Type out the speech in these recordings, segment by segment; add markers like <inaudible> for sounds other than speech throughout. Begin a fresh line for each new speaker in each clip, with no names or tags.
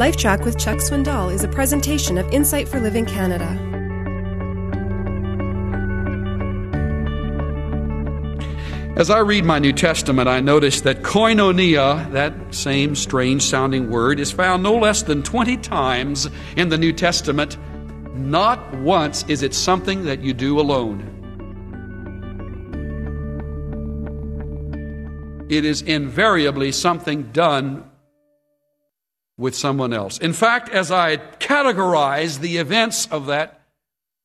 LifeTrac with Chuck Swindoll is a presentation of Insight for Living Canada.
As I read my New Testament, I notice that koinonia, that same strange sounding word, is found no less than 20 times in the New Testament. Not once is it something that you do alone. It is invariably something done with someone else. In fact, as I categorize the events of that,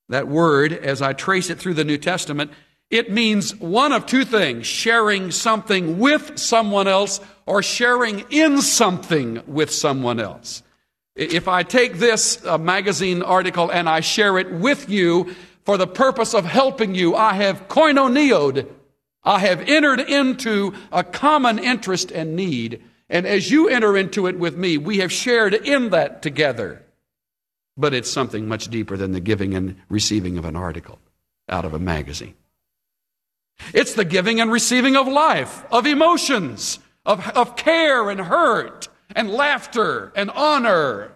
that word, as I trace it through the New Testament, it means one of two things sharing something with someone else or sharing in something with someone else. If I take this uh, magazine article and I share it with you for the purpose of helping you, I have koinonioed. I have entered into a common interest and need. And as you enter into it with me, we have shared in that together. But it's something much deeper than the giving and receiving of an article out of a magazine. It's the giving and receiving of life, of emotions, of, of care and hurt, and laughter, and honor,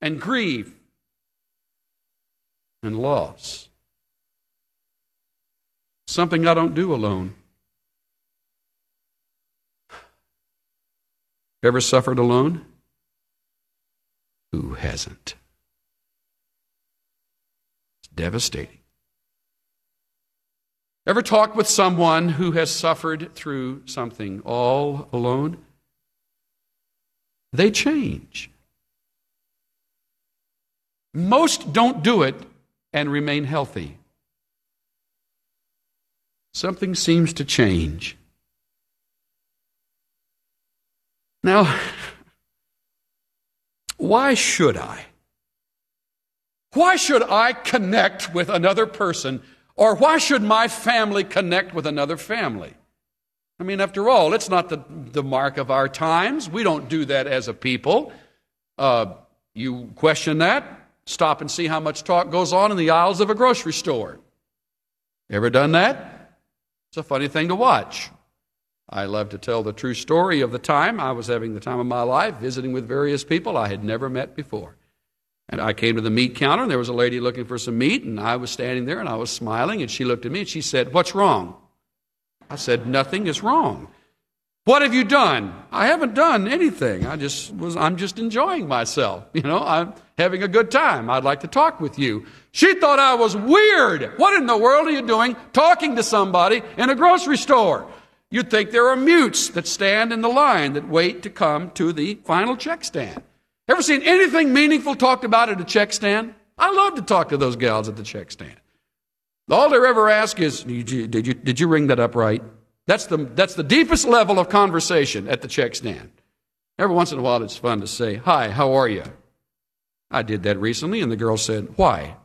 and grief, and loss. Something I don't do alone. Ever suffered alone? Who hasn't? It's devastating. Ever talked with someone who has suffered through something all alone? They change. Most don't do it and remain healthy. Something seems to change. Now, why should I? Why should I connect with another person, or why should my family connect with another family? I mean, after all, it's not the, the mark of our times. We don't do that as a people. Uh, you question that? Stop and see how much talk goes on in the aisles of a grocery store. Ever done that? It's a funny thing to watch. I love to tell the true story of the time I was having the time of my life, visiting with various people I had never met before. And I came to the meat counter, and there was a lady looking for some meat, and I was standing there, and I was smiling, and she looked at me, and she said, What's wrong? I said, Nothing is wrong. What have you done? I haven't done anything. I just was I'm just enjoying myself. <laughs> You know, I'm having a good time. I'd like to talk with you. She thought I was weird. What in the world are you doing talking to somebody in a grocery store? You'd think there are mutes that stand in the line that wait to come to the final check stand. Ever seen anything meaningful talked about at a check stand? I love to talk to those gals at the check stand. All they ever ask is, did you, did you, did you ring that up right? That's the, that's the deepest level of conversation at the check stand. Every once in a while, it's fun to say, Hi, how are you? I did that recently, and the girl said, Why?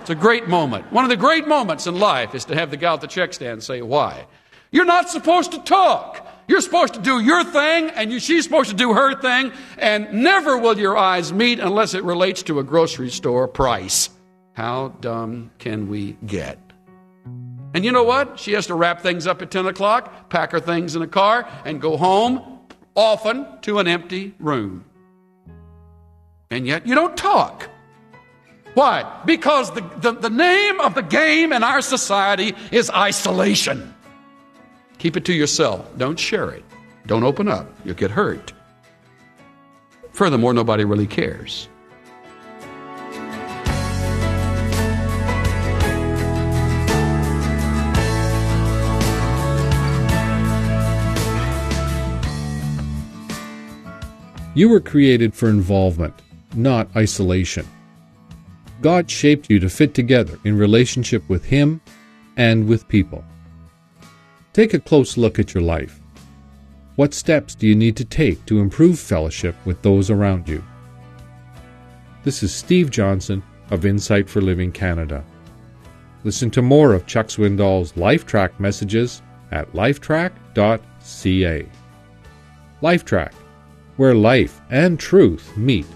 It's a great moment. One of the great moments in life is to have the gal at the check stand say, Why? You're not supposed to talk. You're supposed to do your thing, and you, she's supposed to do her thing, and never will your eyes meet unless it relates to a grocery store price. How dumb can we get? And you know what? She has to wrap things up at 10 o'clock, pack her things in a car, and go home, often to an empty room. And yet you don't talk. Why? Because the, the, the name of the game in our society is isolation. Keep it to yourself. Don't share it. Don't open up. You'll get hurt. Furthermore, nobody really cares.
You were created for involvement, not isolation. God shaped you to fit together in relationship with Him and with people. Take a close look at your life. What steps do you need to take to improve fellowship with those around you? This is Steve Johnson of Insight for Living Canada. Listen to more of Chuck Swindoll's LifeTrac messages at lifetrac.ca. LifeTrac, where life and truth meet.